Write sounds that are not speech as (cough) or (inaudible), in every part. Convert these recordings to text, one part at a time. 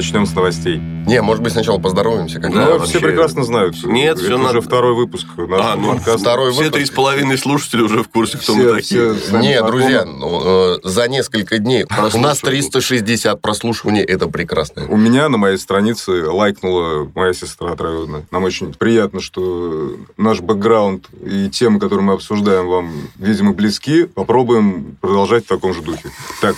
начнем с новостей. Не, может быть, сначала поздороваемся. Как Ну, Да, все вообще. прекрасно знают. Нет, это всё уже надо- второй выпуск нашего А, ну, подкаста. второй Все выпуск. три с половиной слушателя уже в курсе, кто Все- мы такие. все Не, друзья, ну, э, за несколько дней у нас Прослушиваний. 360 прослушиваний, это прекрасно. У меня на моей странице лайкнула моя сестра троюродная. Нам очень приятно, что наш бэкграунд и темы, которые мы обсуждаем, вам, видимо, близки. Попробуем продолжать в таком же духе. Так,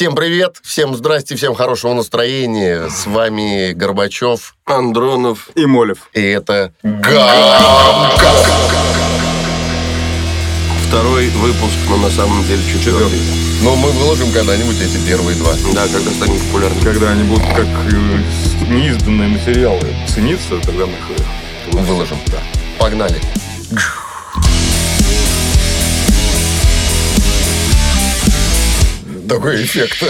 Всем привет, всем здрасте, всем хорошего настроения. С вами Горбачев, Андронов. и Молев. и это Гамка. Второй выпуск, но на самом деле четвертый. Но мы выложим когда-нибудь эти первые два. Да, когда станет популярным. Когда они будут как э, неизданные материалы цениться, тогда мы их Выложим. Погнали. Такой эффект.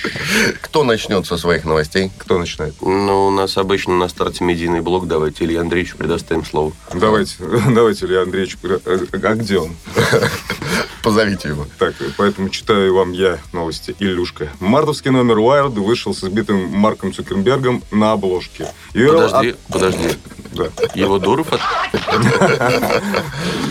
(laughs) Кто начнет со своих новостей? Кто начинает? Ну, у нас обычно на старте медийный блок. Давайте Илье Андреевичу предоставим слово. Давайте, (laughs) давайте, Илья Андреевич, э, а где он? (laughs) Позовите его. Так, поэтому читаю вам я новости. Илюшка. Мартовский номер Wired вышел с избитым Марком Цукербергом на обложке. Подожди, подожди. Да. Его Дуров от...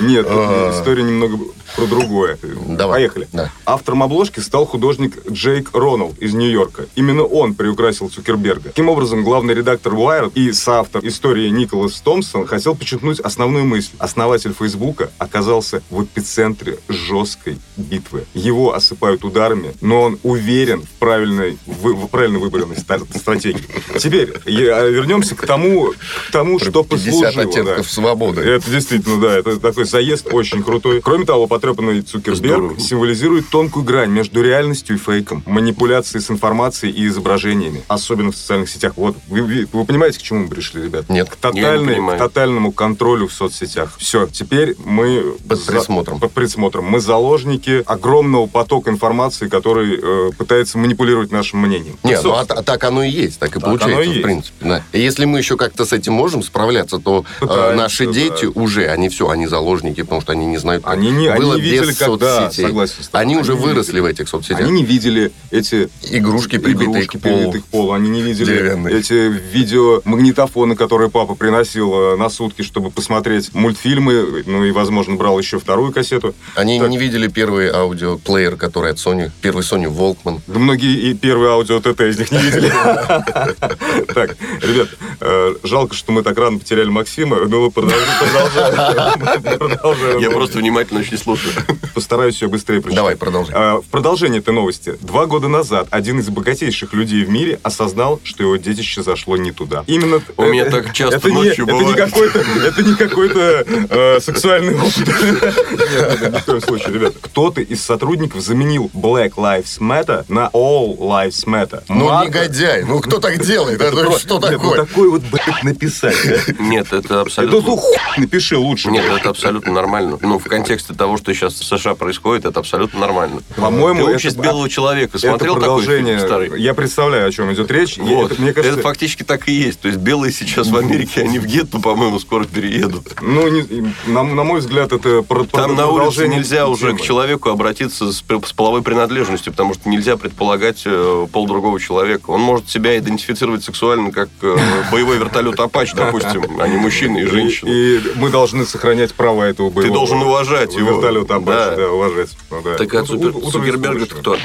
Нет, А. история немного про другое. Давай. Поехали. Да. Автором обложки стал художник Джейк Роналд из Нью-Йорка. Именно он приукрасил Цукерберга. Таким образом, главный редактор Wired и соавтор истории Николас Томпсон хотел подчеркнуть основную мысль. Основатель Фейсбука оказался в эпицентре жесткой битвы. Его осыпают ударами, но он уверен в правильной, в, в правильно выбранной стратегии. Теперь я- вернемся к тому, к тому что 50 послужило. да. оттенков свободы. Это действительно, да, это такой заезд очень крутой. Кроме того, потрепанный Цукерберг Здорово. символизирует тонкую грань между реальностью и фейком, манипуляцией с информацией и изображениями, особенно в социальных сетях. Вот, вы, вы- вы понимаете, к чему мы пришли, ребят? Нет. К, не тотальной, понимаю. к тотальному контролю в соцсетях. Все, теперь мы... Под присмотром. Под присмотром. Мы заложники огромного потока информации, который э, пытается манипулировать нашим мнением. Не, ну а, та- так оно и есть, так и Так оно получается, и в есть. принципе. Да. И если мы еще как-то с этим можем справляться, то э, наши да. дети уже, они все, они заложники, потому что они не знают, Они не- они было не видели, без как- да, соцсетей. согласен с тобой. Они, Они уже выросли видели. в этих соцсетях. Они не видели эти Игрушки, прибитые игрушки, к полу. прибитые к полу. Они не видели Деревянные. эти видеомагнитофоны, которые папа приносил э, на сутки, чтобы посмотреть мультфильмы. Ну и, возможно, брал еще вторую кассету. Они Так. не видели первый аудиоплеер, который от Sony, первый Sony Walkman. Да многие и первые аудио ТТ из них не видели. (laughs) Так, ребят, э, жалко, что мы так рано потеряли Максима. Ну, продолжаем. Продолжаем. Я просто внимательно очень слушаю. Постараюсь все быстрее прочитать. Давай, продолжай. А, В продолжение этой новости. Два года назад один из богатейших людей в мире осознал, что его детище зашло не туда. Именно... У меня так часто ночью это не бывает. это не какой-то э, сексуальный опыт. Нет, ни в коем случае, ребят. Кто-то из сотрудников заменил Black Lives Matter на All Lives Matter. Ну, негодяй, ну кто так делает? Что ну такое? такой вот, блядь, написать? (laughs) Нет, это Это абсолютно... ну хуй напиши лучше. Нет, это абсолютно нормально. Ну, в контексте того, что сейчас в США происходит, это абсолютно нормально. По-моему, это- «Участь белого человека» Это смотрел такой фильм продолжение. старый? Я представляю, о чем идет речь. Вот. это, мне кажется, Это фактически так и есть. То есть белые сейчас в Америке, они в гетто, по-моему, скоро переедут. Ну, не- на, на мой взгляд, это про, Там на улице нельзя уже к человеку обратиться с, с половой принадлежностью, потому что нельзя предполагать э, пол другого человека. Он может себя идентифицировать сексуально как э, боевой вертолет Апач, допустим, а не мужчина и женщина. И, и мы должны сохранять права этого боевого. должен уважать его. Вертолета Апачи, Да. да, уважать. Ну, да. Так а Ну, утром Цукерберга кто? Я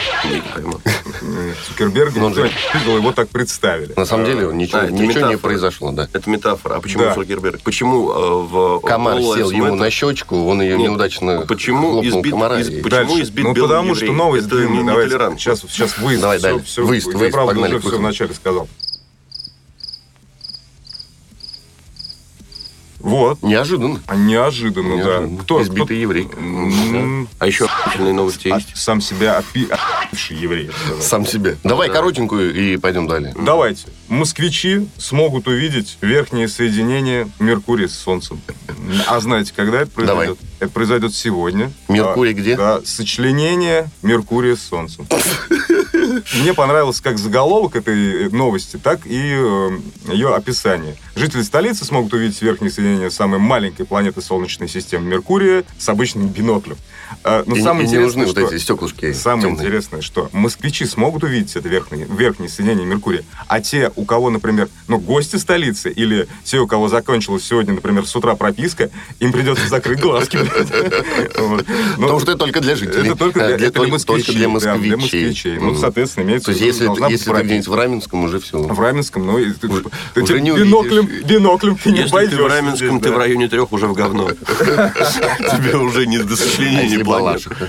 Ну, никто не видел, его так представили. На самом деле ничего, А, ничего не произошло, да. Это метафора. А почему Да. Цукерберг? Почему э, в Комар All сел ему на щечку, он ее Нет, неудачно почему избит- комара. из- и- почему Дальше. избит ну, потому что новость Это не- Давайте. Сейчас, сейчас выезд. Давай, Всё- далее. всё- Выезд, я, выезд, правда, погнали уже к все выходу. вначале сказал. Вот. Неожиданно. А Неожиданно, Неожиданно. да. Кто? Избитый кто- еврей. А еще охуительные новости а- есть. Сам себя опи... опивший еврей. Сам себе. Давай Да. коротенькую и пойдем далее. Давайте. Москвичи смогут увидеть верхнее соединение Меркурия с Солнцем. А знаете, когда это произойдет? Давай. Это произойдет сегодня. Меркурий Да, где? Да, сочленение Меркурия с Солнцем. Мне понравилось как заголовок этой новости, так и э, ее описание. Жители столицы смогут увидеть верхнее соединение самой маленькой планеты Солнечной системы Меркурия с обычным биноклем. А, Но И- самое и не интересное, нужны вот что- эти стеклышки Самое темные. интересное, что москвичи смогут увидеть это верхнее, верхнее соединение Меркурия, а те, у кого, например, ну, гости столицы, или те, у кого закончилась сегодня, например, с утра прописка, им придется закрыть глазки. (laughs) Вот. Ну, Потому что это только для жителей. это только А, для, толь- москвичей. для москвичей. Ну, соответственно, имеется То есть, в виду, если, если ты где-нибудь в Раменском, уже все. В Раменском, ну, ты, Уже- уже тебе не увидишь. биноклем ты не Если пойдешь. ты в Раменском, ты в районе трех уже в говно. (laughs) Тебе уже не до сочленения Балашиха.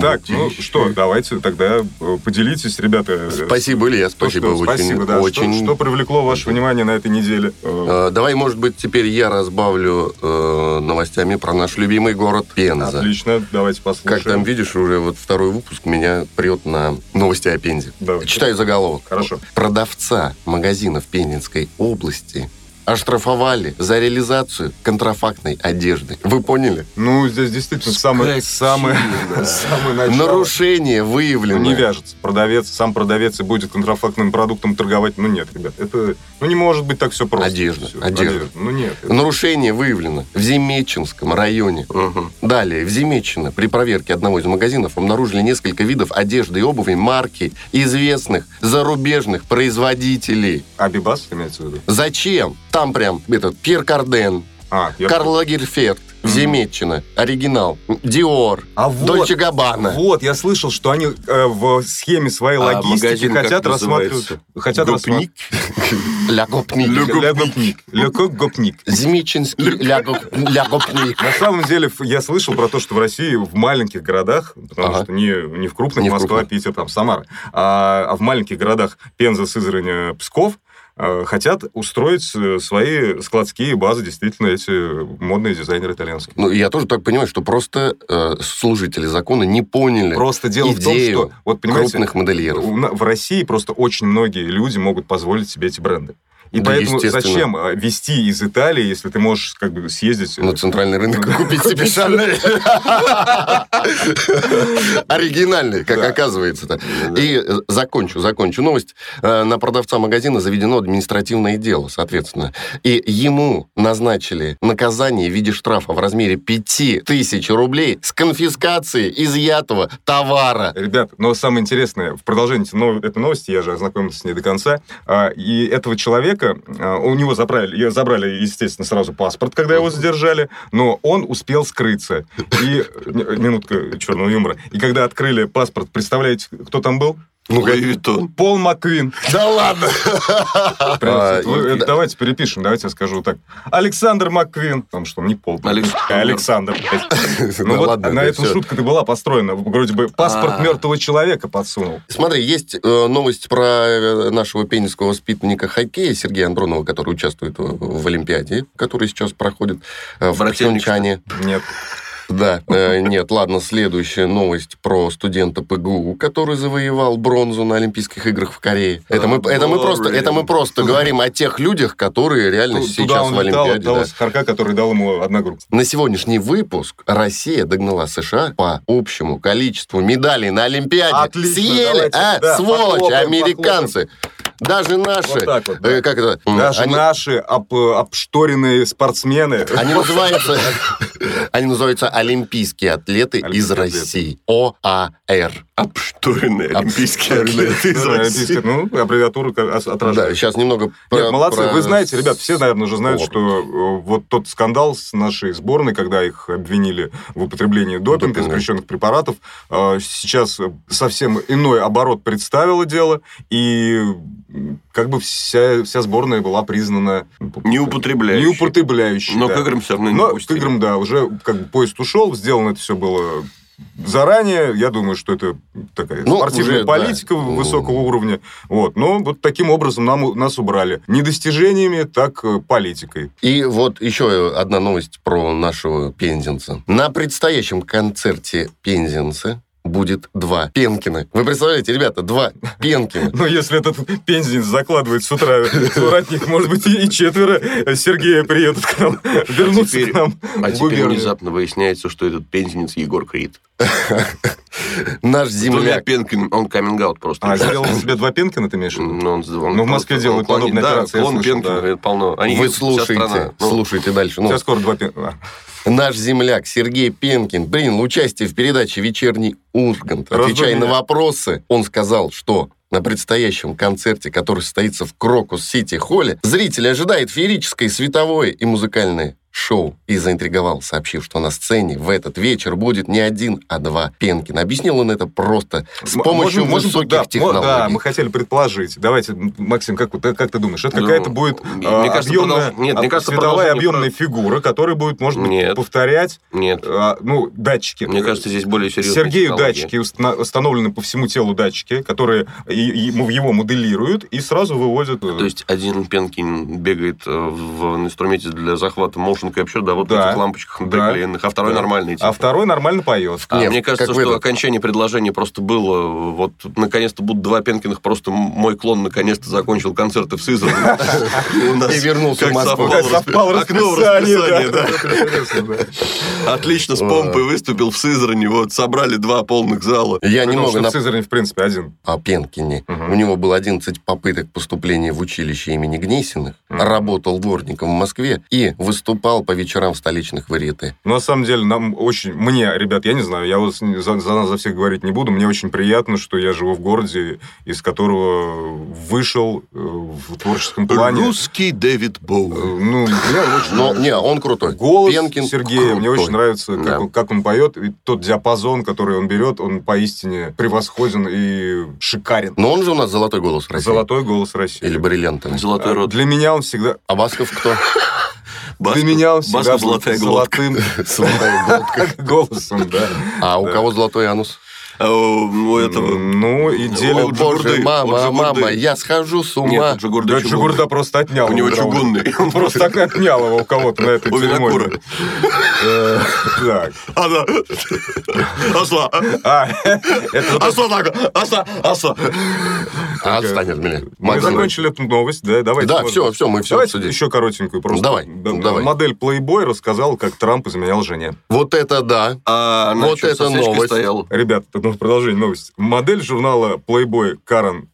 Так, ну что, давайте тогда э, поделитесь, ребята. Спасибо, Илья, то, спасибо. что- очень, спасибо, да. Что- очень... Что, привлекло ваше внимание на этой неделе? Э, Э, Давай, может быть, теперь я разбавлю э, новостями про наш любимый город Пенза. Отлично, давайте послушаем. Как там видишь, уже вот второй выпуск меня прет на новости о Пензе. Давай. Читаю заголовок. Хорошо. Продавца магазина в Пензенской области оштрафовали за реализацию контрафактной одежды. Вы поняли? Ну, здесь действительно самое, самое, (laughs) самое начало. Нарушение Ну, выявлено. не вяжется. Продавец, сам продавец и будет контрафактным продуктом торговать. Ну, нет, ребят, это... Ну, не может быть так все просто. Одежда, Всё, одежда. Ну, нет. это- Нарушение выявлено в Земечинском районе. Мгм. Далее, в Земечино при проверке одного из магазинов обнаружили несколько видов одежды и обуви марки известных зарубежных производителей. Абибас имеется в виду? Зачем? Там прям этот Пьер Карден, А, я... Карл Лагерфельд, Мгм. Земеччина, оригинал, Диор, А вот, Дольче Габбана. вот, я слышал, что они э, в схеме своей А логистики хотят рассматривать... Хотят Гопник? Ля Гопник. рассматривать... Лягопник. Лягопник. Земечинский Ля Гоп- Ля Гопник. На самом деле, я слышал про то, что в России в маленьких городах, потому что не, не в крупных, Москва. Питер, там, Самара, а, а в маленьких городах Пенза, Сызрань, Псков, хотят устроить э, свои складские базы, действительно, эти модные дизайнеры итальянские. Ну, я тоже так понимаю, что просто э, служители закона не поняли Просто дело в том, идею что, вот крупных модельеров. в России просто очень многие люди могут позволить себе эти бренды. И Да, поэтому зачем э, везти из Италии, если ты можешь как бы съездить... э, На центральный рынок и (laughs) купить себе шанель. (laughs) Оригинальный, как оказывается-то. И э, закончу, закончу новость. Э, На продавца магазина заведено административное дело, соответственно. И ему назначили наказание в виде штрафа в размере 5000 рублей с конфискацией изъятого товара. Ребят, но самое интересное, в продолжении этой новости, я же ознакомился с ней до конца, а, и этого человека, а, у него забрали, забрали, естественно, сразу паспорт, когда его задержали, но он успел скрыться. И, (laughs) минутка черного юмора, и когда открыли паспорт, представляете, кто там был? Луи Виттон. Пол Маквин. Да ладно! (laughs) А, Давайте перепишем, давайте я скажу так. Александр Маквин. Потому что он не Пол. Александр. (laughs) Ну Да вот ладно, на всё. шутка-то была построена. Вроде бы паспорт А. мертвого человека подсунул. Смотри, есть э, новость про э, нашего пензенского воспитанника хоккея Сергея Андронова, который участвует в, Олимпиаде, который сейчас проходит э, в Пхенчхане. Нет. Да, э, нет, ладно, следующая новость про студента ПГУ, который завоевал бронзу на Олимпийских играх в Корее. Это мы, это мы просто, это мы просто говорим о тех людях, которые реально Туда сейчас в Олимпиаде. того да. Сахарка, который дал ему одногруппник. На сегодняшний выпуск Россия догнала США по общему количеству медалей на Олимпиаде. Отлично, Съели, а, похлопаем, американцы. Даже наши, Вот так вот, да. э, как это, Даже они, наши об- обшторенные спортсмены. они называются, они называются олимпийские атлеты из. России. ОАР. Обшторенные олимпийские атлеты из Ну, России. Ну, аббревиатура как раз Да, отражает. сейчас немного... Нет, молодцы. Вы знаете, ребят, все, наверное, уже знают, что э, вот тот скандал с нашей сборной, когда их обвинили в употреблении допинга, запрещенных препаратов, э, сейчас совсем иной оборот представило дело, и как бы вся, вся сборная была признана Не употребляющий. неупотребляющей. Но да. к играм все равно не Но к пустили. играм, да, уже как бы поезд ушел, сделано это все было заранее. Я думаю, что это такая Ну, спортивная уже, да. политика высокого уровня. Вот. Но вот таким образом нам, нас убрали. Не достижениями, так э, политикой. И вот еще одна новость про нашего пензенца. На предстоящем концерте пензенца будет два Пенкина. Вы представляете, ребята, два Пенкина. Но если этот пензенец закладывает с утра воротник, может быть, и четверо Сергея приедут к нам, вернутся теперь- к нам А теперь внезапно выясняется, что этот пензенец Егор Крид. Наш земляк. Пенкин, он каминг просто. А, сделал себе два Пенкина, ты имеешь в виду? Ну, он, он Ну, в Москве делают подобные да, операции, я клон Пенкина, да. это полно. Вы слушайте, страна. Ну, слушайте дальше. Ну, Сейчас скоро два Пенкина. Наш земляк Сергей Пенкин принял участие в передаче «Вечерний Ургант». Отвечая на вопросы, он сказал, что на предстоящем концерте, который состоится в Крокус-Сити-Холле, зрители ожидает феерическое световое и музыкальное шоу. И заинтриговал, сообщив, что на сцене в этот вечер будет не один, а два Пенкина. Объяснил он это просто с помощью можем- можем- высоких да, технологий. Да, мы хотели предположить. Давайте, Максим, как, как ты думаешь, это Ну, какая-то будет мне а, кажется, объемная, продолж- нет, мне а, кажется, световая объемная фигура, которая будет, может быть, Нет. повторять, Нет. а, ну, датчики. Мне кажется, здесь более серьезные Сергею технологии. датчики уста- установлены по всему телу датчики, которые его моделируют и сразу выводят. э, То есть один Пенкин бегает э, в инструменте для захвата motion capture, да, вот Да. этих лампочках Да. приклеенных, а второй Да. нормальный. а типа. второй нормально поет. А Нет, мне кажется, что этот. окончание предложения просто было, вот, наконец-то будут два Пенкиных, просто мой клон наконец-то закончил концерты в нас И вернулся в Москву. в расписание. Отлично, с помпой выступил в Сызрани, вот, собрали два полных зала. Я немного в Сызрани, в принципе, один. о Пенкине. У него было 11 попыток поступления в училище имени Гнесиных, работал дворником в Москве и выступал по вечерам в столичных варьете. Но на самом деле нам очень, мне, ребят, я не знаю, я вот за, за нас за всех говорить не буду, мне очень приятно, что я живу в городе, из которого вышел э, в творческом плане. Русский Дэвид Э, Боуи. Ну, мне очень Но не, он крутой. Голос Пенкин Сергея, мне крутой. очень нравится, как, Да. он, как он поет, и тот диапазон, который он берет, он поистине превосходен и шикарен. Но он же у нас золотой голос России. Золотой голос России. Или бриллиантовый. Золотой А, рот. Для меня он всегда... А Басков кто? Басков- для меня он всегда Басков был золотая (laughs) золотым голосом, да. А у кого золотой анус? А у этого... Ну, и. О, боже, Джигурды, мама, мама, я схожу с Нет, ума. тут Джигурда. Джигурда просто отнял. У него его. чугунный. Он просто так отнял его у кого-то на этой церемонии. Э, Так. Аса. Аса. А, это Аса так. Аса. Аса. А, отстань от меня. Мы закончили эту новость, да? Давайте. Да, все, все, мы все Давайте обсудили. еще коротенькую просто. Давай, Да, давай. Модель Playboy рассказала, как Трамп изменял жене. Вот это да. А она Вот это новость. Ребят, ну, продолжение новости. Модель журнала Playboy Карен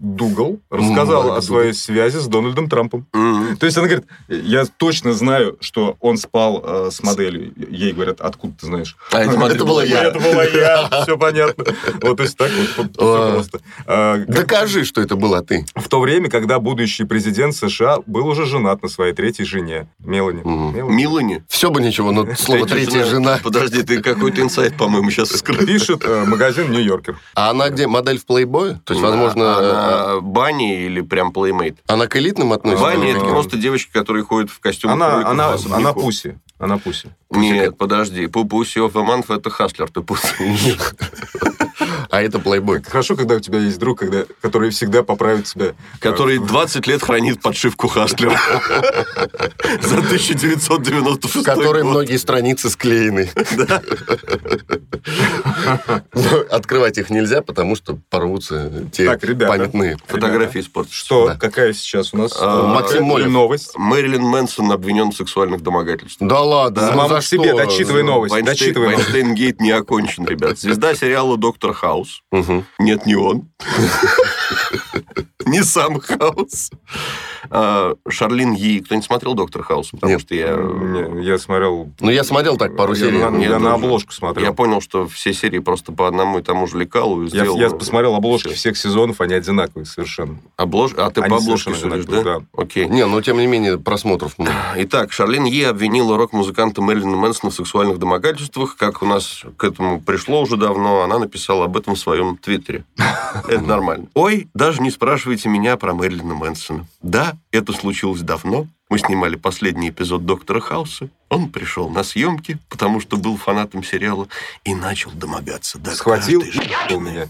МакДугал рассказала о МакДугал. своей связи с Дональдом Трампом. М. То есть она говорит, я точно знаю, что он спал э, с моделью. Ей говорят, откуда ты знаешь? А это Это была я. Это была я, все понятно. Вот, то есть так вот, просто. А, Докажи, что это была ты. В то время, когда будущий президент США был уже женат на своей третьей жене, Мелани. Мелани. Все бы ничего, но слово «третья жена». Подожди, ты какой-то инсайт, по-моему, сейчас вскрыл. Пишет э, магазин Нью-Йоркер. А она где? Модель в плейбое? То есть, возможно, Она Банни или прям плеймейт? она к элитным относится? Банни или это просто девочки, которые ходят в костюмах. Она, она, на она пуси. Она пуси. Нет, подожди. Пупуси of the Month это Хаслер, ты путаешь. (laughs) А это плейбой. Хорошо, когда у тебя есть друг, когда, который всегда поправит тебя. Который 20 лет хранит подшивку Хаслер. (laughs) За 1996 В которой год. многие страницы склеены. (laughs) Открывать их нельзя, потому что порвутся те памятные. Фотографии испортишь. Что? Какая сейчас у нас А, э, Максим Молев. новость? Мэрилин Мэнсон обвинен в сексуальных домогательствах. Да ладно, Да. Мама за себе, дочитывай новость. Вайнштейн, дочитывай новость. Вайнштейн-гейт не окончен, ребят. Звезда сериала «Доктор Хаус». Мгм. Нет, не он. (laughs) Не сам Хаус. А, Шарлин Yi. Кто-нибудь смотрел «Доктор Хаус»? Потому Нет. что я... Не, я смотрел... Ну, я смотрел так пару я серий. на, Нет, я на обложку смотрел. Я понял, что все серии просто по одному и тому же лекалу Я, сделал. я посмотрел обложки Всё. всех сезонов, они одинаковые совершенно. Облож... А ты Они по обложке судишь, да? одинаковые, Окей. Не, но тем не менее просмотров много. Итак, Шарлин Yi обвинила рок-музыканта Мэрилина Мэнсона в сексуальных домогательствах. Как у нас к этому пришло уже давно, она написала об этом в своем твиттере. Это нормально. Ой, даже не спрашивайте меня про Мэрилина Мэнсона. Да, это случилось давно. Мы снимали последний эпизод «Доктора Хауса». Он пришел на съемки, потому что был фанатом сериала, и начал домогаться до Схватил каждой.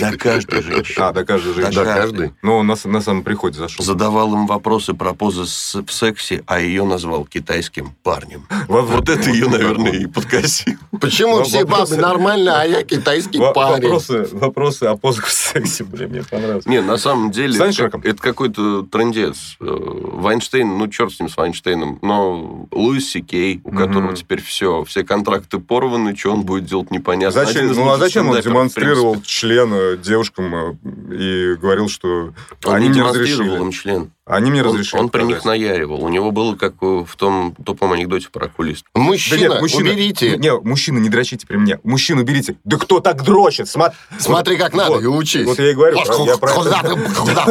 До каждой женщины. А, до каждой Да, женщины. Да, каждый. Ну, он на, на самом приходе зашел. Задавал им вопросы про позы с- в сексе, а ее назвал китайским парнем. Во- Вот это ее, наверное, и подкосило. Почему все вопросы- бабы нормально, а я китайский Во- парень? Вопросы, вопросы о позах в сексе, блин, мне понравилось. Не, на самом деле, это какой-то трендец. Э, Вайнштейн, ну, черт с ним, с Вайнштейном, но Луис Си Кей, у Мгм. которого теперь все, все контракты порваны, что он будет делать непонятно. Зачем, ну а зачем он демонстрировал член девушкам э, и говорил, что Он они не мне демонстрировал разрешили? им член. Они мне Он, разрешили. он при них наяривал. У него было, как в том тупом анекдоте про окулист. Да Мужчина, нет, мужчина, уберите. Не, мужчина, не дрочите при мне. Мужчину уберите. Да кто так дрочит? Сма- Смотри, как надо, Вот. и учись. Вот я и говорю, про- я про Куда это- ты- куда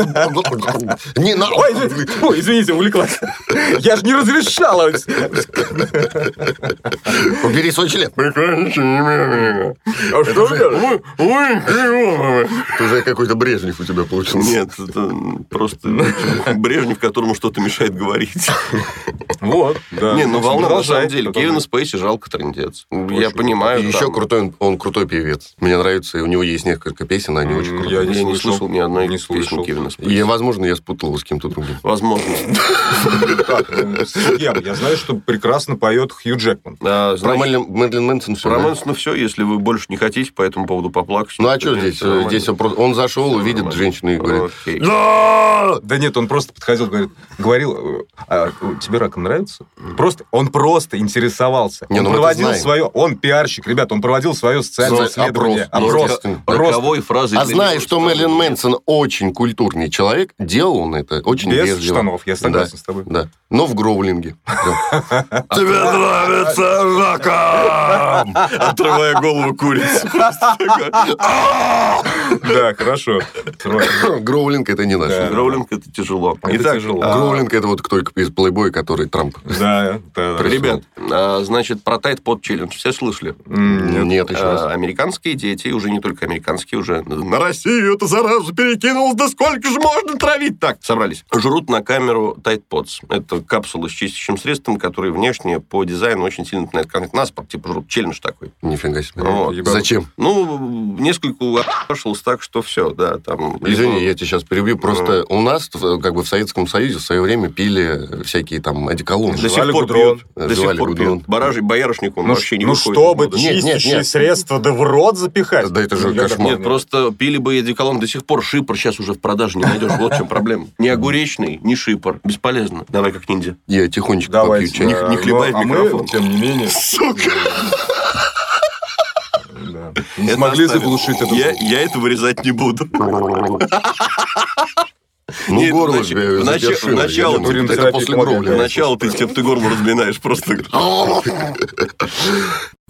ты- Не на... Ой, извините, ой, извините, увлеклась. Я же не разрешала. Убери свой член. А что Это уже какой-то Брежнев у тебя получился. Нет, это просто Брежнев, которому что-то мешает говорить. (laughs) Вот, да. Не, ну волна на самом деле. Кевина Спейси жалко трындец. Я понимаю. Еще крутой, он- он крутой певец. Мне нравится, и у него есть несколько песен, они очень крутые. Я не слышал. слышал ни одной Не песни слышал. Кевина Спейси. возможно, я спутал его с кем-то другим. Возможно. (laughs) Я знаю, что прекрасно поет Хью Джекман. А, Про Мэрилин Мэнсон все. Про Мэнсона все, если вы больше не хотите по этому поводу поплакать. Ну а то что здесь? Здесь он зашел, нормально. женщину и говорит! Да нет, он просто подходил, говорит, говорил, э, а, тебе раком нравится? Просто, он просто интересовался. Не, он ну проводил свое, он пиарщик, ребят, он проводил свое социальное Со- исследование. опрос. Роковой фразой А зная, что Мэрилин. Мэнсон очень культурный человек, делал он это очень Без вежливо. штанов, я согласен Да, с тобой. Да. Но в гроулинге. (laughs) Тебе нравится раком! Отрывая голову курицы. (laughs) Такой, Да, хорошо. Гроулинг это не наше. Гроулинг это тяжело. Это Итак, тяжело. а, Гроулинг это вот кто из плейбоя, который Трамп. Да, да. Ребят, а, значит, про тайт под челлендж все слышали? Нет. Нет, еще А, раз. Американские дети, уже не только американские, уже на Россию это заразу перекинулось, да сколько же можно травить? Так, собрались. Жрут на камеру Tide Pods. Это капсулы с чистящим средством, которые внешне по дизайну очень сильно напоминают контакт-наспорт, типа жрут челлендж такой. Нифига себе. Вот. Зачем? Ну, несколько пошел так, что все, да, там... Извини, либо- я тебя сейчас перебью. Просто у нас, как бы в Советском Союзе, в свое время пили всякие там одеколоны. До сих пор гудрон. пьют. До сих пор гудрон. пьют. Баражий боярышник, он Ну, вообще не ну чтобы нет. средство да в рот запихать. Да это же Я кошмар. Нет, просто пили бы одеколон до сих пор. Шипр сейчас уже в продаже не найдешь. Вот в чем проблема. Ни огуречный, ни шипр. Бесполезно. Давай как ниндзя. Я тихонечко Давайте. попью чай. Не- не э, хлебай ну, в а мы, микрофон. тем не менее, Сука! да, не Это смогли оставим. заглушить это. Я, я это вырезать не буду. (laughs) Ну, Нет, горло внач- тебе внач- запершило. вначале Я думаю, ты- Это после гроуля. Сначала ты, ты горло разминаешь просто. (laughs)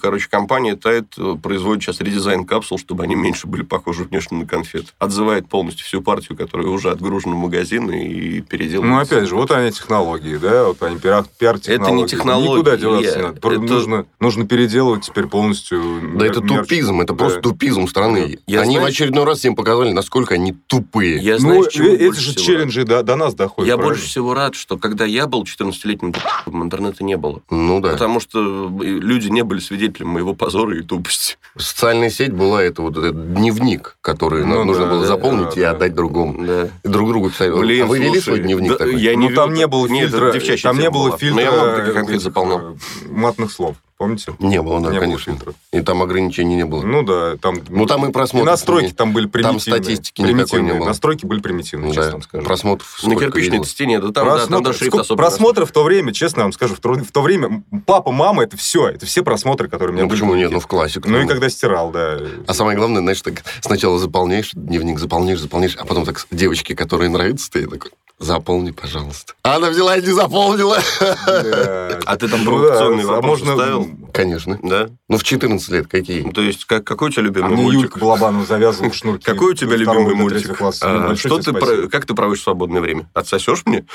Короче, компания Tide э, производит сейчас редизайн капсул, чтобы они меньше были похожи внешне на конфет. Отзывает полностью всю партию, которая уже отгружена в магазины и переделывает. Ну, опять же, вот они технологии, да, вот они пиар, пиар-технологии. Это не технологии, Никуда деваться не надо. Это- Нужно, нужно переделывать теперь полностью... Да это мерч. тупизм, это Да. просто тупизм страны. Я они знаю- в очередной раз всем показали, насколько они тупые. Я Ну, знаю, чего э- эти больше же всего челленджи до, до нас доходят. Я правильно? больше всего рад, что когда я был 14-летним, интернета не было. Ну да. Потому что э, люди не были свидетелями моего позора и тупости. Социальная сеть была это вот этот дневник, который Ну нам нужно да, было да, заполнить да, и да. отдать другому. Да. Друг другу писали. Блин, а вы вели слушай, свой дневник да, такой? Я Ну, не там вел- не было Нет, фильтра, это девчачья там не было фильтра Но я много таких э, анкет этих, заполнял. э, матных слов. Помните? Не было, да, не было конечно. фильтра. И там ограничений не было. Ну да, там... Ну, там и просмотров настройки не- там были примитивные. статистики никакой не Примитивные. было. Настройки были примитивные, честно да. вам скажу. Просмотров На кирпичной стене, да там, да, там Просмотр- даже шрифт особо просмотры в то время, честно вам скажу, в то, в то время папа, мама, это все, это все просмотры, которые у меня Ну были. почему нет? Ну в классику. Ну и когда стирал, да. А самое главное, знаешь, так сначала заполняешь дневник, заполняешь, заполняешь, а потом так девочке, которой нравится, ты такой, заполни, пожалуйста. А она взяла и не заполнила. Да. А ты там Ну провокационный да, а вопрос можно- ставил? Конечно. Да? Ну в 14 лет какие? Ну, То есть, как, какой у тебя А любимый мне мультик? Юлька Балабанова завязывала шнурки. Какой у тебя любимый мультик? А, Ну, что ты, про- как ты проводишь свободное время? Отсосешь мне?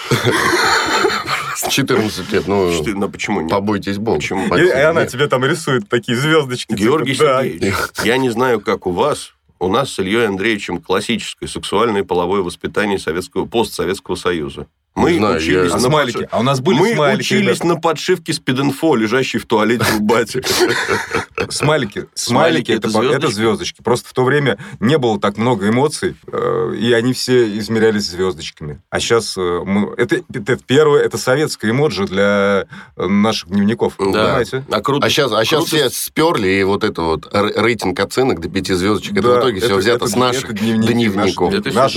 С 14 лет, ну, Что ты- Ну, почему нет? побойтесь Бога. Почему? И, и она тебе там рисует такие звездочки. Георгий типа, да. Сергеевич, я не знаю, как у вас, у нас с Ильей Андреевичем классическое сексуальное и половое воспитание советского, постсоветского союза. Мы Не знаю, учились я- А на смайлики? А у нас были Мы смайлики, учились ребят. на подшивке спид-инфо, лежащей в туалете у бати. (laughs) Смайлики. Смайлики это звездочки? Просто в то время не было так много эмоций, э, и они все измерялись звездочками. А сейчас это, это первое, это советское эмоджи для э, наших дневников. Да. Понимаете? А круто. А сейчас, а сейчас все сперли, и вот это вот рейтинг оценок до пяти звездочек, это в итоге все взято с наших дневников.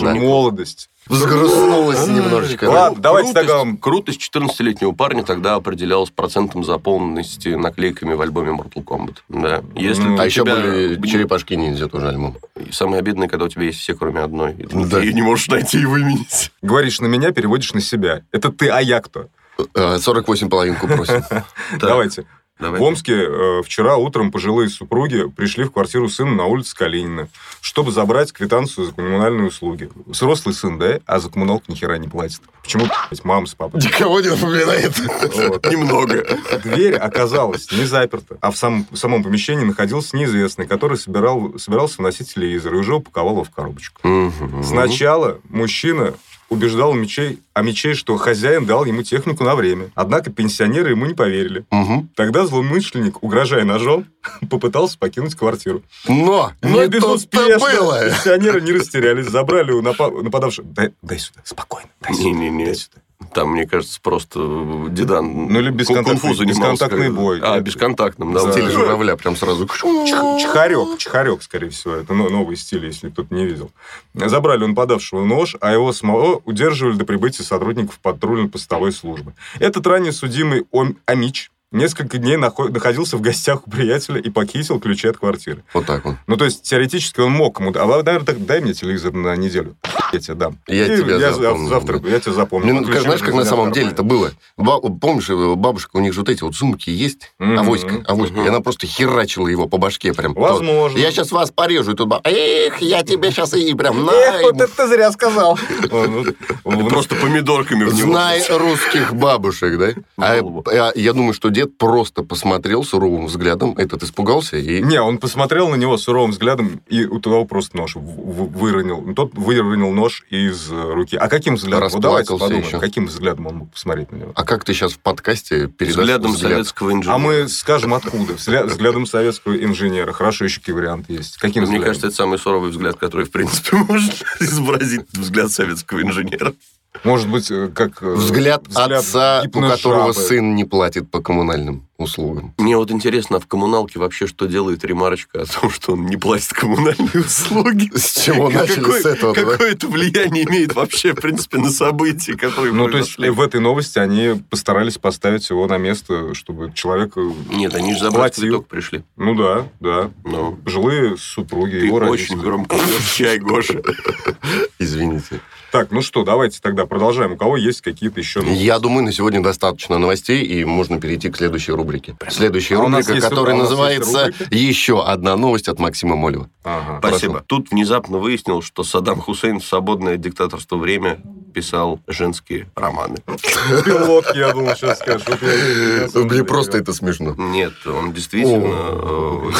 да. молодость. Взгрустнулась немножечко. Ладно, давайте крутость, тогда... Крутость 14-летнего парня тогда определялась процентом заполненности наклейками в альбоме Mortal Kombat. Да. Если Ну, А еще тебя- были черепашки ниндзя тоже альбом. И Самое обидное, когда у тебя есть все, кроме одной. И ты Да. ее не можешь найти и выменить. Говоришь на меня, переводишь на себя. Это ты, а я кто? Э, 48 половинку просим. (laughs) Давайте. Давай. В Омске э, вчера утром пожилые супруги пришли в квартиру сына на улице Калинина, чтобы забрать квитанцию за коммунальные услуги. Взрослый сын, да, а за коммуналку ни хера не платит. Почему, блядь, мама с папой? (laughs) Никого не напоминает. Вот. (laughs) Немного. Дверь оказалась не заперта, а в самом, в самом помещении находился неизвестный, который собирал, собирался вносить телевизор и уже упаковал его в коробочку. Сначала мужчина убеждал мечей, а мечей, что хозяин дал ему технику на время. Однако пенсионеры ему не поверили. Мгм. Тогда злоумышленник, угрожая ножом, (laughs) попытался покинуть квартиру. Но Но не безуспешно. было. Пенсионеры не растерялись, забрали у напа- нападавшего. Дай, дай сюда, спокойно. Дай сюда, Не-не-не. дай сюда. Там, мне кажется, просто э, Дедан Ну, или бесконтактный- бесконтактный бой. А, бесконтактным, да. Стиль журавля прям сразу. Чх- Чхарек, чхарек, скорее всего. Это но- новый стиль, если кто-то не видел. Забрали у нападавшего нож, а его самого удерживали до прибытия сотрудников патрульно-постовой службы. Этот ранее судимый Амич несколько дней нахо- находился в гостях у приятеля и похитил ключи от квартиры. Вот так вот. Ну, то есть, теоретически он мог ему... А, наверное, так дай мне телевизор на неделю. Я тебе дам. Я И тебя я запомнил, Завтра да. я тебя запомню. Ну, Ключи знаешь, как на самом деле это было? Ба- Помнишь, э, бабушка, у них же вот эти вот сумки есть? Мгм. Авоська, авоська. И она просто херачила его по башке прям. Возможно. Я сейчас вас порежу. И тут ба- эх, я тебе сейчас и прям... на Эх, вот ему». это ты зря сказал. (laughs) Просто помидорками в него. Знай русских бабушек, да? А, голову. я, я думаю, что дед просто посмотрел суровым взглядом, этот испугался и... Не, он посмотрел на него суровым взглядом, и у того просто нож выронил. Тот выронил нож из э, руки. А каким взглядом? Вот давайте подумаем, еще. каким взглядом он мог посмотреть на него? А как ты сейчас в подкасте передашь Взглядом взгляд? советского инженера. А мы скажем, откуда? Взгля- Взглядом советского инженера. Хорошо, еще какие варианты есть. Каким Мне взглядом? кажется, это самый суровый взгляд, который, в принципе, (laughs) может изобразить взгляд советского инженера. Может быть, э, как... э, Взгляд, отца, у гипножабы. которого сын не платит по коммунальным услугам. Мне вот интересно, а в коммуналке вообще что делает ремарочка о том, что он не платит коммунальные услуги? С чего начали? Какое- С этого, да? Какое это влияние имеет вообще, в принципе, на события, которые Ну, то есть в этой новости они постарались поставить его на место, чтобы человек... э, Нет, они же забрать Платил. цветок пришли. Ну да, да. Ну, Пожилые супруги, ты его очень родители. громко чай, Гоша. (laughs) Извините. Так, ну что, давайте тогда продолжаем. У кого есть какие-то еще новости? Я думаю, на сегодня достаточно новостей, и можно перейти к следующей рубрике. Следующая А рубрика, есть- которая называется рубрика? «Еще одна новость от Максима Молева». Ага. Спасибо. Тут внезапно выяснилось, что Саддам Хусейн в свободное диктаторство время писал женские романы. Пилотки, я думал, сейчас скажешь. (laughs) Мне деле просто это смешно. Нет, он действительно...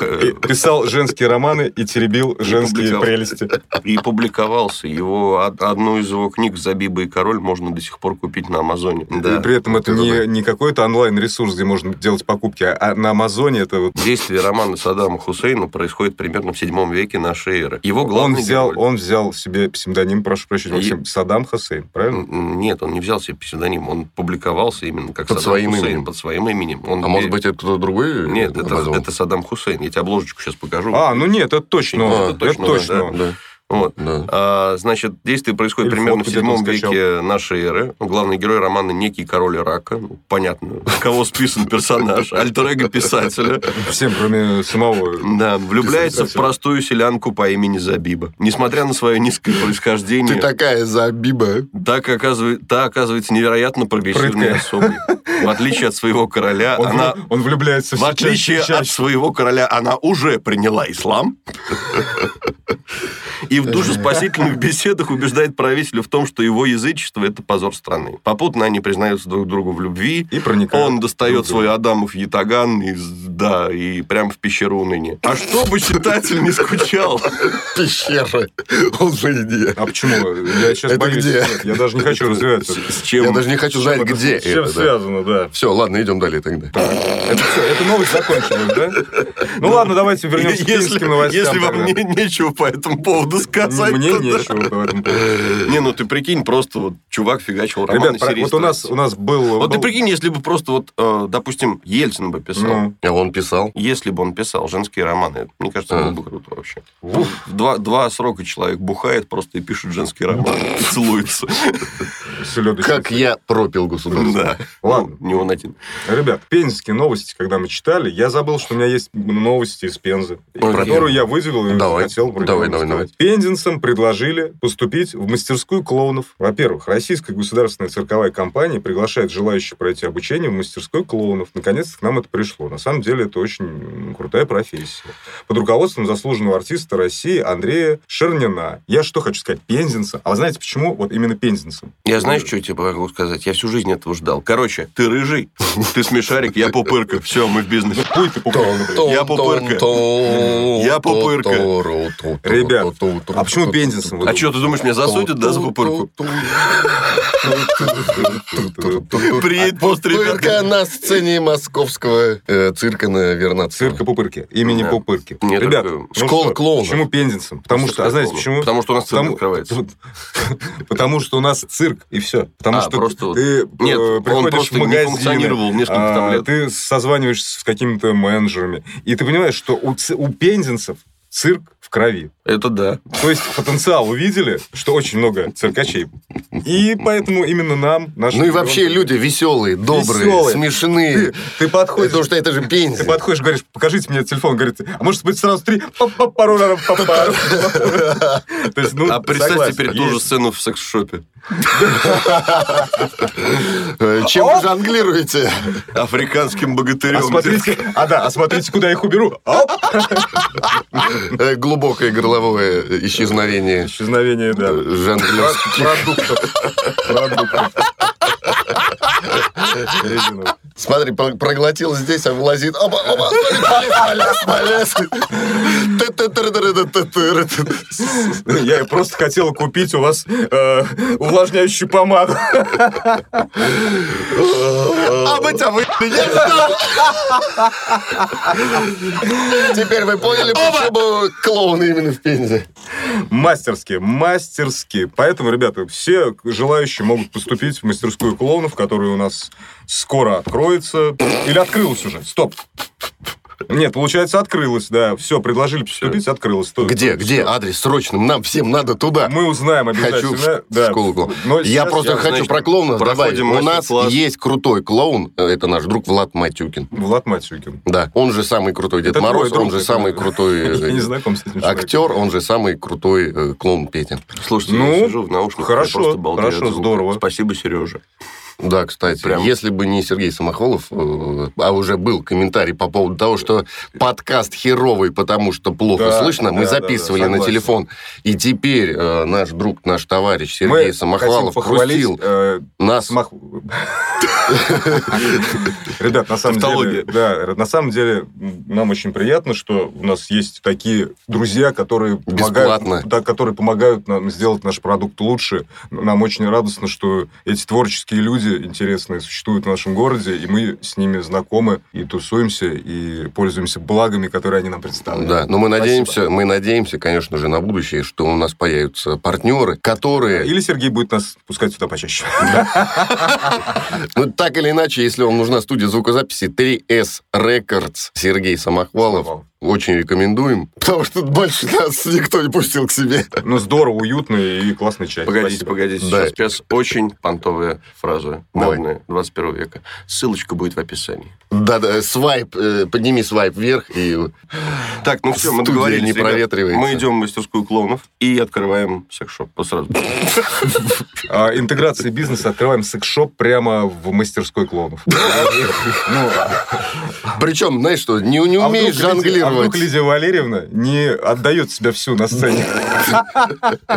э, Писал женские романы и теребил женские прелести. И публиковался. Его, од- одну из его книг «Забиба и король» можно до сих пор купить на Амазоне. И при этом это это не, да. не какой-то онлайн-ресурс, где можно делать покупки, а на Амазоне это вот Действие романа Саддама Хусейна происходит примерно в седьмом веке нашей эры. Его он главный взял, герой- он взял себе псевдоним, прошу прощения, И- Максим, Саддам Хусейн, правильно? Нет, он не взял себе псевдоним, он публиковался именно как Под Саддам своим Хусейн, именем. под своим именем. Он А не- может быть, это кто-то другой? Нет, это, это Саддам Хусейн. Я тебе обложечку сейчас покажу. А, ну нет, это точно, А, он, это это точно, точно. да, он. Да, Вот. да. А, значит, действие происходит Или примерно в седьмом веке нашей эры. Главный герой романа некий король Ирака. Ну, понятно, кого списан персонаж. (laughs) Альтер писателя. Всем, кроме самого. Да, влюбляется в простую селянку по имени Забиба. Несмотря на свое низкое происхождение, Ты такая забиба. так оказывает, та оказывается невероятно прогрессивной особой. В отличие от своего короля, Он, она... он влюбляется В отличие чаще от своего короля, она уже приняла ислам. И (laughs) в душеспасительных беседах убеждает правителя в том, что его язычество – это позор страны. Попутно они признаются друг другу в любви. И проникают Он достает свой Адамов ятаган, и, да, и прям в пещеру уныния. А чтобы читатель не скучал, (laughs) Пещера. Он же иди. А почему? Я сейчас Это боюсь. где? Я даже не хочу развивать это. с чем... Я даже не хочу знать, Это где С чем это. связано, да. Все, ладно, идем далее тогда. Это все, эта новость закончилась, да? Ну ладно, давайте вернемся к новостям. если вам нечего по этому поводу сказать, Мне то да. нечего по этому поводу. Не, ну ты прикинь, просто вот чувак фигачил роман Ребят, вот у нас, у нас был... Вот ты прикинь, если бы просто вот, э, допустим, Ельцин бы писал. Ну, А он писал. Если бы он писал женские романы, мне кажется, было бы круто вообще. Два, два срока человек бухает просто и пишет женские романы. (laughs) Целуется. Селедочный Как я пропил государство. Да. Ладно. Ну, Не он один. Ребят, пензенские новости, когда мы читали, я забыл, что у меня есть новости из Пензы, Ой, которую я выделил и Давай. хотел про Давай, давай, рассказать. Пензенцам предложили поступить в мастерскую клоунов. Во-первых, Российская государственная цирковая компания приглашает желающих пройти обучение в мастерской клоунов. Наконец-то к нам это пришло. На самом деле это очень крутая профессия. Под руководством заслуженного артиста России Андрея Шернина. Я что хочу сказать? Пензенцам. А вы знаете, почему вот именно пензенцам? Я знаешь, что я тебе могу сказать? Я всю жизнь этого ждал. Короче, ты рыжий, ты смешарик, я пупырка. Все, мы в бизнесе. Хуй ты пупырка. Я пупырка. Я пупырка. Ребят, а почему пензенцам? А что, ты думаешь, меня засудят, да, за пупырку? Приедет пост. Пупырка на сцене московского э, цирка на Вернадского. Цирка Пупырки. Имени. Пупырки. Ребят, ну Школа что, клоунов. Почему пензенцам? Потому что, а знаете почему? Потому что у нас цирк открывается. (laughs) Потому что у нас цирк, и все. Потому А, что просто ты Нет, э, приходишь в не магазин, функционировал несколько а, ты созваниваешься с какими-то менеджерами, и ты понимаешь, что у, у пензенцев цирк в крови. Это да. То есть потенциал увидели, что очень много циркачей. И поэтому именно нам, нашим Ну и вообще люди веселые, добрые, Веселые. смешные. Ты, ты подходишь, Потому что это же Ты пензя. подходишь, говоришь, покажите мне телефон. Говорит, а может быть сразу три? (laughs) Ну, А представь согласен, теперь ту же сцену в секс-шопе. Э, Чем вы жонглируете? Африканским А богатырем. смотрите, а да, а смотрите, куда я их уберу. Э, Глубокое горловое исчезновение Исчезновение, да. э, жонглерских. Продуктов. Продуктов. Смотри, про- проглотил здесь, а вылазит. Оба, оба, полез, полез. Я просто хотел купить у вас э, увлажняющую помаду. А мы тебя выпили. Теперь вы поняли, почему клоуны именно в Пензе. Мастерски, мастерски. Поэтому, ребята, все желающие могут поступить в мастерскую клоунов, которая у нас скоро откроется. Или открылась уже. Стоп. Нет, получается, открылась, да. Все, предложили поступить, открылась. То- Где, то- где адрес срочным? Нам всем надо туда. Мы узнаем Хочу обязательно. в ш- да. школу клоун. Но Я просто хочу значит, про клоунов добавить. У нас есть крутой клоун, э, это наш друг Влад Матюкин. Влад Матюкин. Да, он же самый крутой Дед Это Мороз, друг, он же самый крутой (laughs) Я э, актер, он же самый крутой э, клоун Петя. Слушайте, Ну, я сижу в наушниках, хорошо, я хорошо, здорово. Спасибо, Сережа. Да, кстати, Прям. если бы не Сергей Самохвалов, э, а уже был комментарий по поводу того, что подкаст херовый, потому что плохо Да, слышно, мы да, да, записывали да, на согласен. телефон, и теперь э, наш друг, наш товарищ Сергей Мы Самохвалов крутил э, нас. Смах- Ребят, на самом деле, да, на самом деле нам очень приятно, что у нас есть такие друзья, которые Бесплатно. помогают, да, которые помогают нам сделать наш продукт лучше. Нам очень радостно, что эти творческие люди интересные существуют в нашем городе, и мы с ними знакомы и тусуемся и пользуемся благами, которые они нам представляют. Да, но мы Спасибо. надеемся, мы надеемся, конечно же, на будущее, что у нас появятся партнеры, которые, Или Сергей будет нас пускать сюда почаще. ну, так или иначе, если вам нужна студия звукозаписи 3S Records, Сергей Самохвалов, очень рекомендуем, (laughs) потому что больше нас никто не пустил к себе. Ну, здорово, уютно и классный чай. Погодите, Спасибо. погодите. Да. Сейчас, сейчас очень понтовая фраза. Давай. Модная, 21 века. Ссылочка будет в описании. Да-да, свайп, э, подними свайп вверх и... Так, ну все, мы договорились. не проветривается. Мы идем в мастерскую клоунов и открываем секс-шоп. Вот сразу. (laughs) А, интеграция бизнеса. Открываем секс-шоп прямо в мастерской клоунов. (laughs) Ну, Причем, знаешь что, не, не а умеешь Лидия- а вдруг Лидия Валерьевна не отдает себя всю на сцене? (laughs)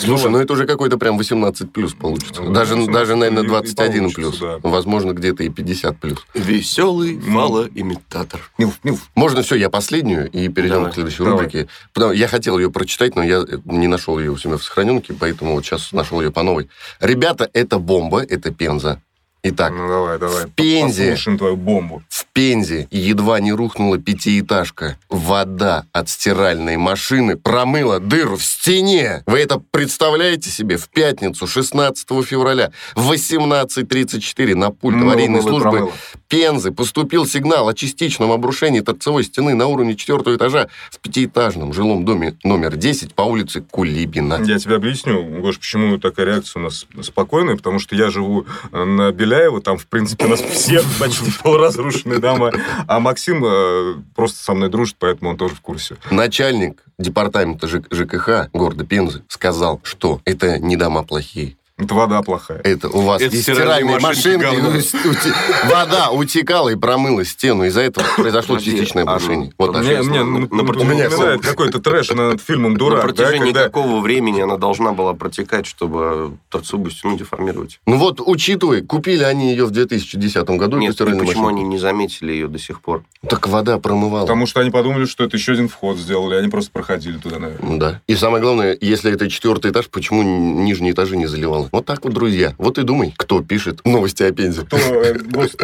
Слушай, ну ну это уже какой-то прям 18 плюс получится. Ну, Даже, 18 даже наверное, и- и 21 плюс. Возможно, где-то и 50 плюс. Веселый Ну. фалоимитатор. Милф, Милф. Можно все, я последнюю, и перейдем к следующей рубрике. Потому- я хотел ее прочитать, но я не нашел ее у себя в сохраненке, поэтому вот сейчас нашел ее по новой. Ребята, это бомба, это Пенза. Итак, Ну, давай, давай. Пензе. Послушаем твою бомбу. в Пензе едва не рухнула пятиэтажка. Вода от стиральной машины промыла дыру в стене. Вы это представляете себе? В пятницу, 16 февраля, в 18.34 на пульт Мыло, аварийной мыло, службы промыло. Пензы поступил сигнал о частичном обрушении торцевой стены на уровне четвертого этажа в пятиэтажном жилом доме номер 10 по улице Кулибина. Я тебе объясню, Гош, почему такая реакция у нас спокойная, потому что я живу э, на Беляево, там, в принципе, у нас все (laughs) почти полуразрушенные дома, а Максим э, просто со мной дружит, поэтому он тоже в курсе. Начальник департамента ЖКХ города Пензы сказал, что это не дома плохие, это вода плохая. Это у вас Это есть стиральные стиральные машинки машинки, говно. ути- вода утекала и промыла стену. Из-за этого произошло частичное а, обрушение. Вот. Мне, на- мне на нап- протяжении напоминает какой-то трэш над фильмом На «Дурак», да, протяжении какого времени она должна была протекать, чтобы торцевую стену деформировать? Ну вот, учитывая, купили они ее в 2010 году, Нет, почему они не заметили ее до сих пор? Так вода промывала. Потому что они подумали, что это еще один вход сделали, они просто проходили туда, наверное. Да. И самое главное, если это четвертый этаж, почему нижние этажи не заливало? Вот так вот, друзья. Вот и думай, кто пишет новости о Пензе. Кто? э,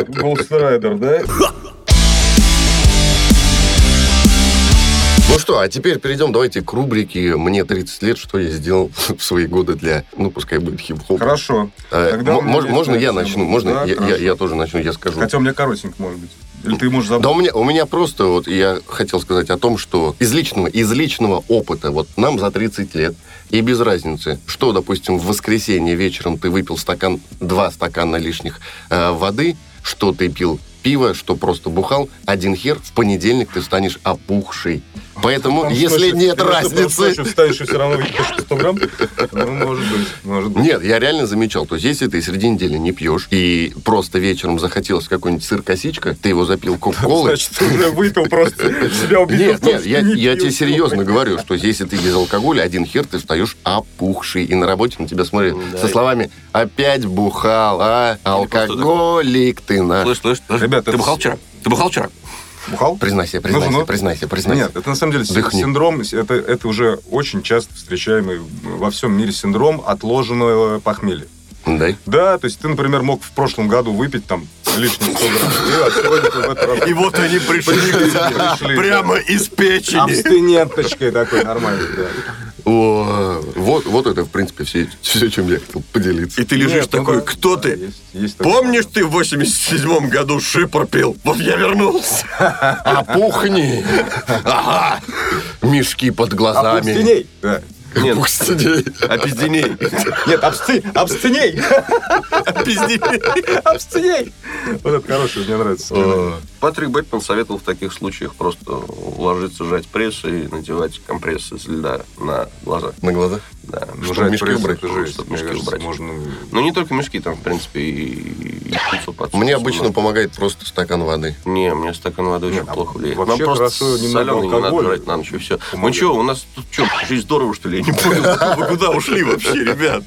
ghostwriter, да? Ну что, а теперь перейдем, давайте к рубрике «Мне 30 лет, что я сделал (laughs) в свои годы для...» Ну, пускай будет хип-хоп. Хорошо. Э, Тогда меня мож- можно я начну? Можно Да, я, я- я тоже начну, я скажу. Хотя у меня коротенько, может быть. Или ты можешь Да забыть. у меня, у меня просто вот я хотел сказать о том, что из личного, из личного опыта, вот нам за 30 лет, и без разницы, что, допустим, в воскресенье вечером ты выпил стакан, два стакана лишних э, воды, что ты пил пиво, что просто бухал, один хер, в понедельник ты станешь опухший. Поэтому, Там если ночью- нет ты разницы... ночью встанешь и все равно выпьешь 100 грамм? Ну, может быть, может быть. Нет, я реально замечал. То есть, если ты среди недели не пьешь, и просто вечером захотелось какой-нибудь сыр-косичка, ты его запил кока-колой, Значит, ты уже выпил просто, себя убедил Нет, нет, я, я тебе серьезно говорю, что если ты без алкоголя, один хер, ты встаешь опухший. И на работе на тебя смотрят со словами «Опять бухал, а? Алкоголик ты на...» Слышь, слышь, слышь, Ребят, ты это бухал вчера? Ты бухал вчера? Бухал? Признайся, признайся, Ну, ну. признайся, признайся. Нет, это на самом деле Дыхни. синдром, это, это уже очень часто встречаемый во всем мире синдром отложенного похмелья. Да? Да, то есть ты, например, мог в прошлом году выпить там лишних 100 грамм, и а И вот они пришли пришли. прямо из печени. Абстиненточкой такой нормальный, да. О, вот, вот это, в принципе, все, все, чем я хотел поделиться. И ты лежишь Нет, ну такой, да, кто да, ты? есть- есть такое. Помнишь, ты в 87 году шипр пил? Вот я вернулся. Опухни! Ага! Мешки под глазами. Да. Нет, Опустиней. опизденей. Нет, абсти... абстиней. Опизденей. Абстиней. Вот это хорошее, мне нравится. Патрик Бэтмен советовал в таких случаях просто ложиться, сжать пресс и надевать компрессы из льда на глаза. На глаза? Да. Ну, жать мешки убрать, жесть. чтобы мешки кажется, убрать. можно... Ну, не только мешки, там, в принципе, и, и Мне обычно надо. помогает просто стакан воды. Не, мне стакан воды очень Не, а плохо влияет. вообще Нам просто соленый не надо жрать на ночь, и все. Ну помогает. что, у нас тут что, жизнь здорово, что ли? Я не понял. (laughs) Вы куда ушли вообще, ребят?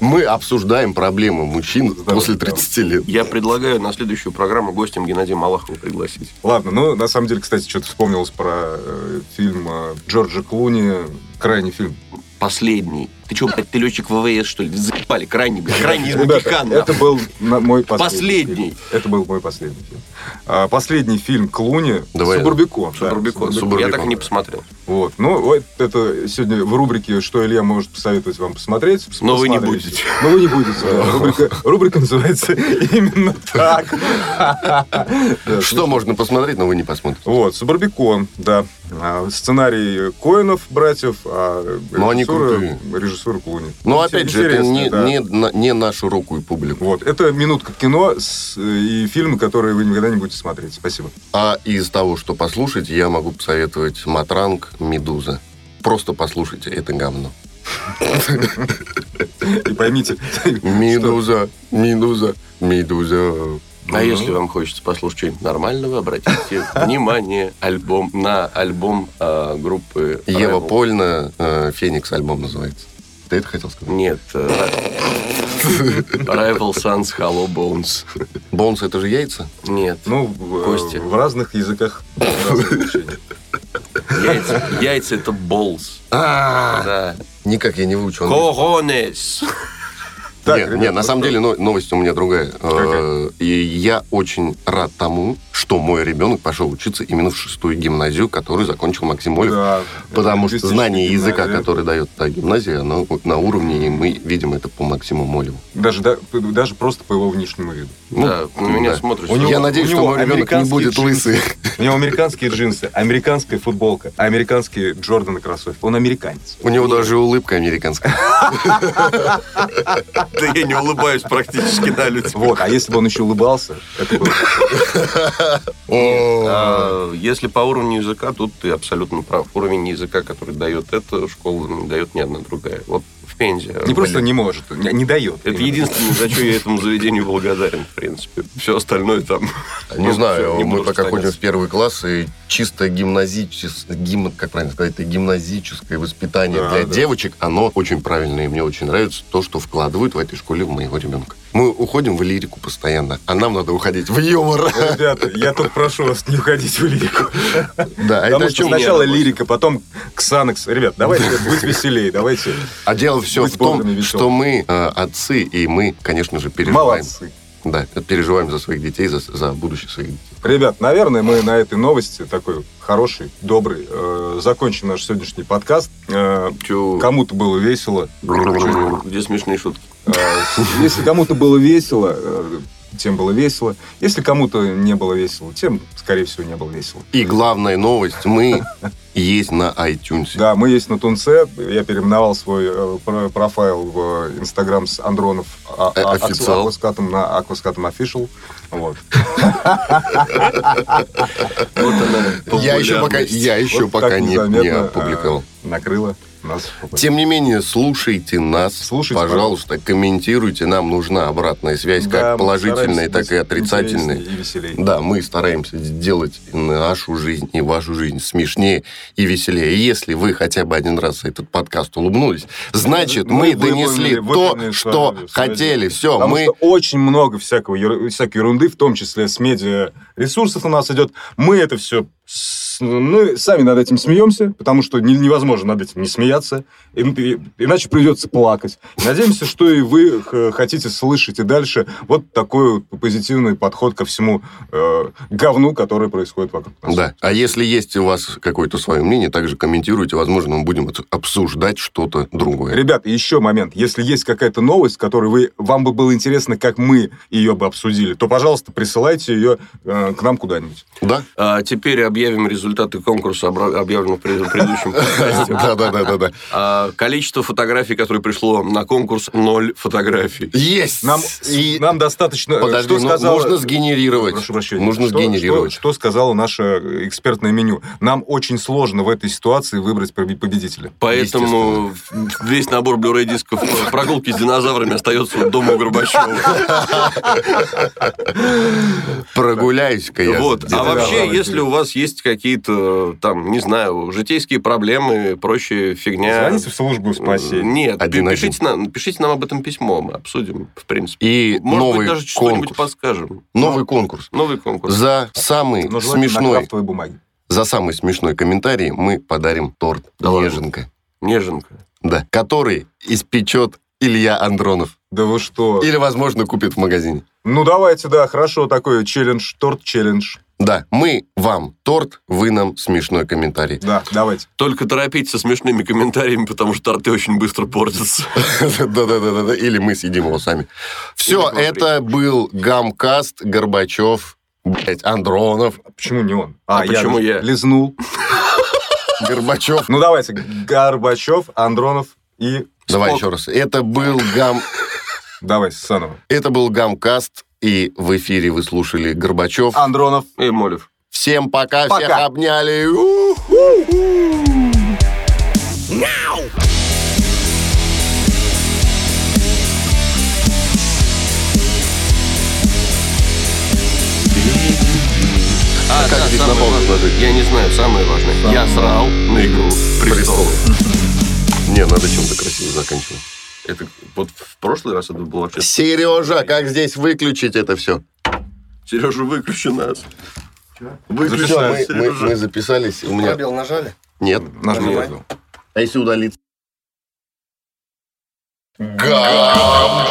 Мы обсуждаем проблемы мужчин после здорово. 30 лет. Я предлагаю на следующую программу гостем Геннадия Малахова пригласить. Ладно, ну, на самом деле, кстати, что-то вспомнилось про э, фильм э, Джорджа Клуни, крайний фильм. Последний. Ты что, блядь, ты летчик ВВС, что ли? Заебали, крайний, блядь, крайний из Магикан, это был мой последний. Последний. Это был мой последний фильм. А, последний фильм Клуни Давай. Субурбикон. да. Субурбикон. Я так и не посмотрел. Вот. Ну, вот это сегодня в рубрике «Что Илья может посоветовать вам посмотреть». Но вы не будете. Но вы не будете. Рубрика, рубрика называется именно так. (laughs) Что можно посмотреть, но вы не посмотрите. Вот, Субарбикон, да. А, Сценарий Коинов, братьев, а Ну, они крутые. Режиссура Клуни. Но опять же, это не, да. не, на, не на широкую публику. Вот, это минутка кино с- и фильмы, которые вы никогда не будете смотреть. Спасибо. А из того, что послушать, я могу посоветовать Матранг, Медуза. Просто послушайте, это говно. И поймите, Медуза, Медуза, Медуза. А если вам хочется послушать что-нибудь нормального, обратите внимание альбом, на альбом а, группы Ева. Польна, э, Феникс альбом называется. Ты это хотел сказать? Нет. э, Rival Sons Hollow Bones. Бонс это же яйца? Нет. ну, в, Кости. в разных языках. Яйца, яйца это balls. А, Да. никак я не выучил. Cojones. Так, нет, ребят, нет, на самом что? деле но- новость у меня другая. Какая? Э, И я очень рад тому, что мой ребенок пошел учиться именно в шестую гимназию, которую закончил Максим Олев. Да, Потому что знание действительно языка, гимназия. который дает та гимназия, оно на уровне, и мы видим это по Максиму Молеву. Даже, да- даже просто по его внешнему виду. Ну, да, на меня да. смотришь. У него- Я надеюсь, у что него мой ребенок не американские будет джинсы. лысый. У него американские джинсы, американская футболка, американские Джорданы кроссовки. Он американец. У него даже улыбка американская. (laughs) Да я не улыбаюсь практически на людях. Вот, а если бы он еще улыбался. А, Если по уровню языка, тут ты абсолютно прав. Уровень языка, который дает эта школа, не дает ни одна другая. Вот Пензе. Не просто не может, не, не дает. Это Именно. единственное, за что я этому заведению благодарен, в принципе. Все остальное там... (laughs) Не ну, знаю, не мы пока ходим в первый класс, и чисто гимназическое, гим, как правильно сказать, это гимназическое воспитание для да. девочек, оно очень правильное, и мне очень нравится то, что вкладывают в этой школе в моего ребенка. Мы уходим в лирику постоянно, а нам надо уходить в юмор. Ребята, я тут прошу вас не уходить в лирику. Да, Потому что сначала лирика, потом Ксанакс. Ребят, давайте быть веселее, давайте. А дело все в том, что мы э, отцы, и мы, конечно же, переживаем. Молодцы. Да, переживаем за своих детей, за, за будущее своих детей. Ребят, наверное, мы на этой новости, такой хороший, добрый, э, закончим наш сегодняшний подкаст. Э, кому-то было весело. Где смешные шутки? Э, если кому-то было весело, э, тем было весело. Если кому-то не было весело, тем, скорее всего, не было весело. И главная новость, мы есть на iTunes. Да, мы есть на Тунце. Я переименовал свой э, про- профайл в Инстаграм с Андронов а- а- официал. Акваскатом на Акваскатом Official. Вот. (laughs) Я еще пока, я еще пока не опубликовал. Накрыло нас. Тем не менее, слушайте нас, Слушайте, пожалуйста, комментируйте, нам нужна обратная связь, Да, как положительная, так и отрицательная. И веселее. Да, мы стараемся сделать нашу жизнь и вашу жизнь смешнее и веселее. И если вы хотя бы один раз этот подкаст улыбнулись, значит, Мы мы донесли выполнили- то, выполнили что свое хотели. Все, Потому мы... что очень много всякого, всякой ерунды, в том числе с медиа ресурсов у нас идет. Мы это все мы сами над этим смеемся, потому что не- невозможно над этим не смеяться, иначе придется плакать. Надеемся, что и вы хотите слышать и дальше вот такой вот позитивный подход ко всему э, говну, которое происходит вокруг нас. Да. А если есть у вас какое-то свое мнение, также комментируйте. Возможно, мы будем обсуждать что-то другое. Ребята, еще момент. Если есть какая-то новость, которую вы, вам бы было интересно, как мы ее бы обсудили, то, пожалуйста, присылайте ее э, к нам куда-нибудь. Да? А теперь объявим результаты конкурса, объявленного в пред- предыдущем. (laughs) Да, да, да, да, да. А, Количество фотографий, которые пришло на конкурс, ноль фотографий. Есть! Нам, И- нам достаточно... э, Подожди, что ну, сказала- можно сгенерировать. Прошу прощения. Нужно Что- сгенерировать. Что, что сказала наше экспертное меню? Нам очень сложно в этой ситуации выбрать побе- победителя. Поэтому весь набор Blu-ray дисков прогулки с динозаврами остается дома у Горбачева. Прогуляюсь-ка я. Вот. А вообще, если у вас есть какие-то, там, не знаю, житейские проблемы, проще фигня... Звоните в службу спасения. Нет, Один пишите нам, пишите нам об этом письмо, мы обсудим, в принципе. И Может новый быть, даже что-нибудь конкурс. подскажем. Новый конкурс. Новый конкурс. За самый Но смешной, бумаге. за самый смешной комментарий мы подарим торт Да? Неженка. Неженка. Да. Который испечет Илья Андронов. Да вы что? Или, возможно, купит в магазине. Ну, давайте, да, хорошо, такой челлендж, торт-челлендж. Да, мы вам торт, вы нам смешной комментарий. Да, давайте. Только торопитесь со смешными комментариями, потому что торты очень быстро портятся. (laughs) Да-да-да, или мы съедим его сами. Все, это был Гамкаст, Горбачев, блядь, Андронов, Почему не он? А почему я? Лизнул. (laughs) Горбачев. Ну, давайте. Горбачев, Андронов и... Давай еще раз. Это был Гам... Давай, Саново. Это был Гамкаст, и в эфире вы слушали Горбачев. Андронов. И Молев. Всем пока, Пока. всех обняли. У-ху. А, как да, здесь самое на паузу нажать? Я не знаю, самое важное. Я срал на игру престолов. Не, надо чем-то красиво заканчивать. Это вот в прошлый раз это было вообще... Сережа, как здесь выключить это все? Сережа, выключи нас. Выключи Всё, нас, мы, мы- мы записались. У меня... Пробел нажали? Нет. Нажми. Давай. А если удалить? Гам!